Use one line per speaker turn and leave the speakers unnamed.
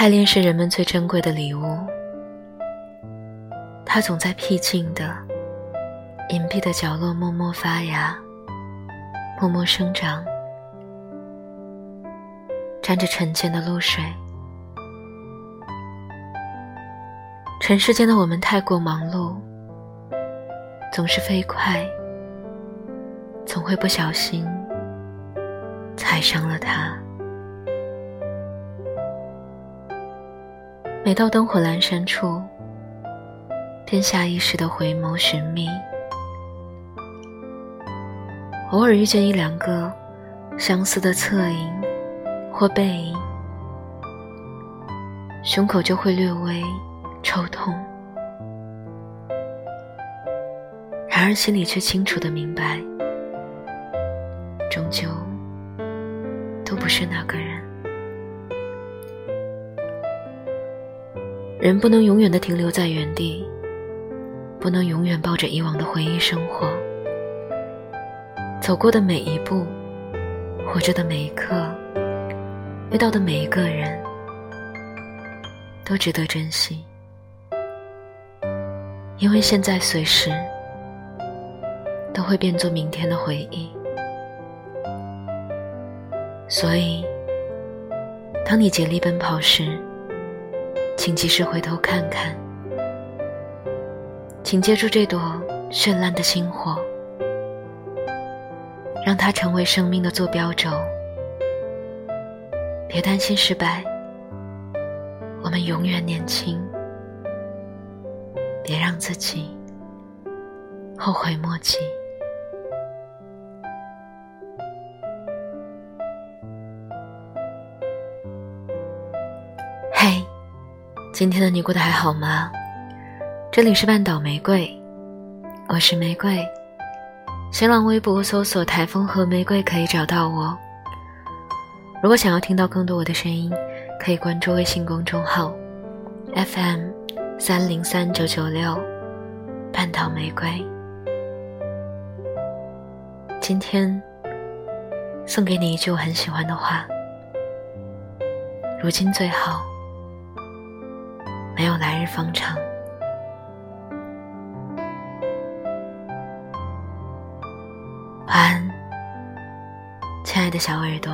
爱恋是人们最珍贵的礼物，它总在僻静的、隐蔽的角落默默发芽，默默生长，沾着晨间的露水。尘世间的我们太过忙碌，总是飞快，总会不小心踩伤了它。每到灯火阑珊处，便下意识的回眸寻觅，偶尔遇见一两个相似的侧影或背影，胸口就会略微抽痛，然而心里却清楚的明白，终究都不是那个人。人不能永远的停留在原地，不能永远抱着以往的回忆生活。走过的每一步，活着的每一刻，遇到的每一个人，都值得珍惜。因为现在随时都会变作明天的回忆，所以，当你竭力奔跑时。请及时回头看看，请接住这朵绚烂的星火，让它成为生命的坐标轴。别担心失败，我们永远年轻。别让自己后悔莫及。今天的你过得还好吗？这里是半岛玫瑰，我是玫瑰。新浪微博搜索“台风和玫瑰”可以找到我。如果想要听到更多我的声音，可以关注微信公众号 FM 三零三九九六半岛玫瑰。今天送给你一句我很喜欢的话：如今最好。没有来日方长。晚安，亲爱的小耳朵。